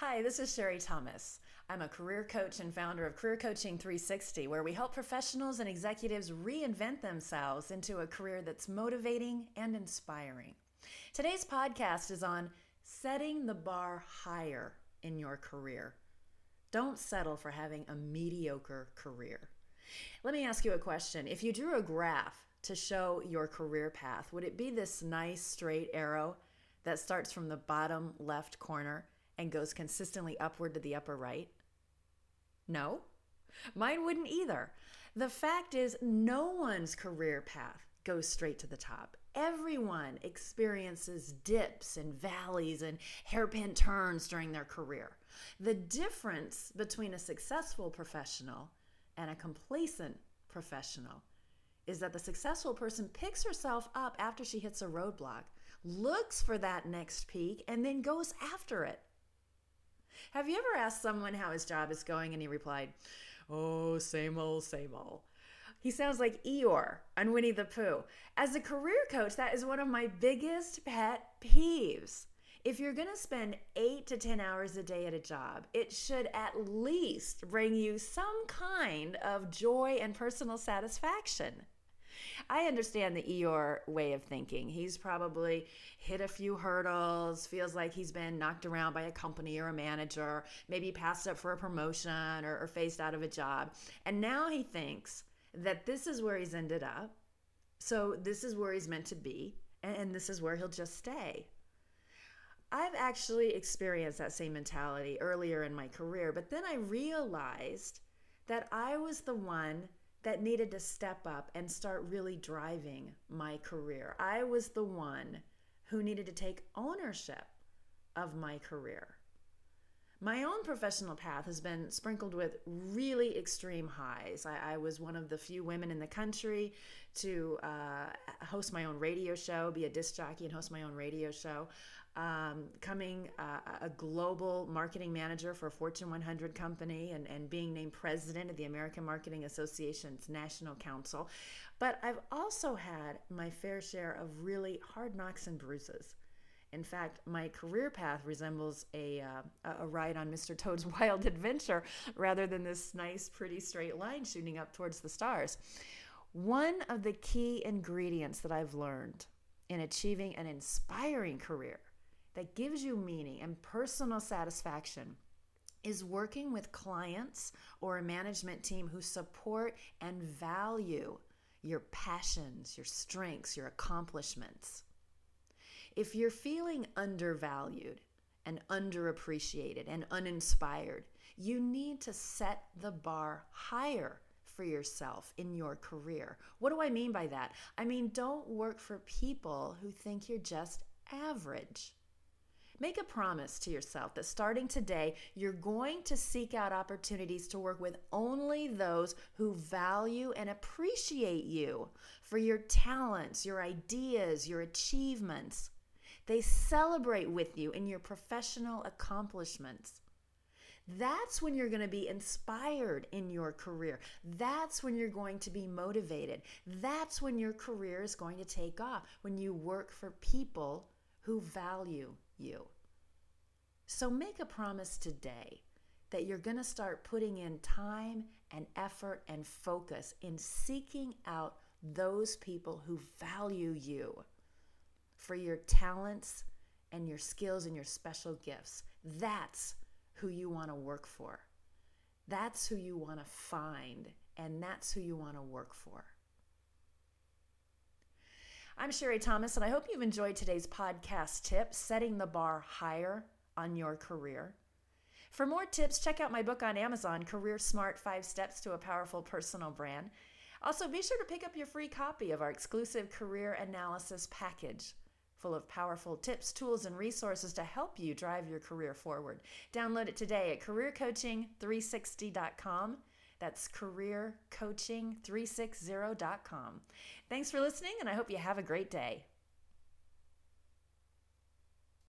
Hi, this is Sherri Thomas. I'm a career coach and founder of Career Coaching 360, where we help professionals and executives reinvent themselves into a career that's motivating and inspiring. Today's podcast is on setting the bar higher in your career. Don't settle for having a mediocre career. Let me ask you a question. If you drew a graph to show your career path, would it be this nice straight arrow that starts from the bottom left corner and goes consistently upward to the upper right? No, mine wouldn't either. The fact is, no one's career path goes straight to the top. Everyone experiences dips and valleys and hairpin turns during their career. The difference between a successful professional and a complacent professional is that the successful person picks herself up after she hits a roadblock, looks for that next peak, and then goes after it. Have you ever asked someone how his job is going and he replied, Oh, same old, same old? He sounds like Eeyore on Winnie the Pooh. As a career coach, that is one of my biggest pet peeves. If you're going to spend eight to 10 hours a day at a job, it should at least bring you some kind of joy and personal satisfaction. I understand the Eeyore way of thinking. He's probably hit a few hurdles, feels like he's been knocked around by a company or a manager, maybe passed up for a promotion or, or phased out of a job. And now he thinks that this is where he's ended up. So this is where he's meant to be, and this is where he'll just stay. I've actually experienced that same mentality earlier in my career, but then I realized that I was the one that needed to step up and start really driving my career. I was the one who needed to take ownership of my career. My own professional path has been sprinkled with really extreme highs. I, I was one of the few women in the country to uh, host my own radio show, be a disc jockey, and host my own radio show um, coming uh, a global marketing manager for a Fortune 100 company and, and being named president of the American Marketing Association's National Council. But I've also had my fair share of really hard knocks and bruises. In fact, my career path resembles a, uh, a ride on Mr. Toad's Wild Adventure rather than this nice, pretty straight line shooting up towards the stars. One of the key ingredients that I've learned in achieving an inspiring career that gives you meaning and personal satisfaction is working with clients or a management team who support and value your passions, your strengths, your accomplishments. If you're feeling undervalued and underappreciated and uninspired, you need to set the bar higher for yourself in your career. What do I mean by that? I mean, don't work for people who think you're just average. Make a promise to yourself that starting today, you're going to seek out opportunities to work with only those who value and appreciate you for your talents, your ideas, your achievements. They celebrate with you in your professional accomplishments. That's when you're going to be inspired in your career. That's when you're going to be motivated. That's when your career is going to take off, when you work for people who value you. So make a promise today that you're going to start putting in time and effort and focus in seeking out those people who value you for your talents and your skills and your special gifts. That's who you want to work for. That's who you want to find, and that's who you want to work for. I'm Sherri Thomas, and I hope you've enjoyed today's podcast tip, Setting the Bar Higher on Your Career. For more tips, check out my book on Amazon, Career Smart Five Steps to a Powerful Personal Brand. Also, be sure to pick up your free copy of our exclusive career analysis package full of powerful tips, tools, and resources to help you drive your career forward. Download it today at careercoaching360.com. That's careercoaching360.com. Thanks for listening, and I hope you have a great day.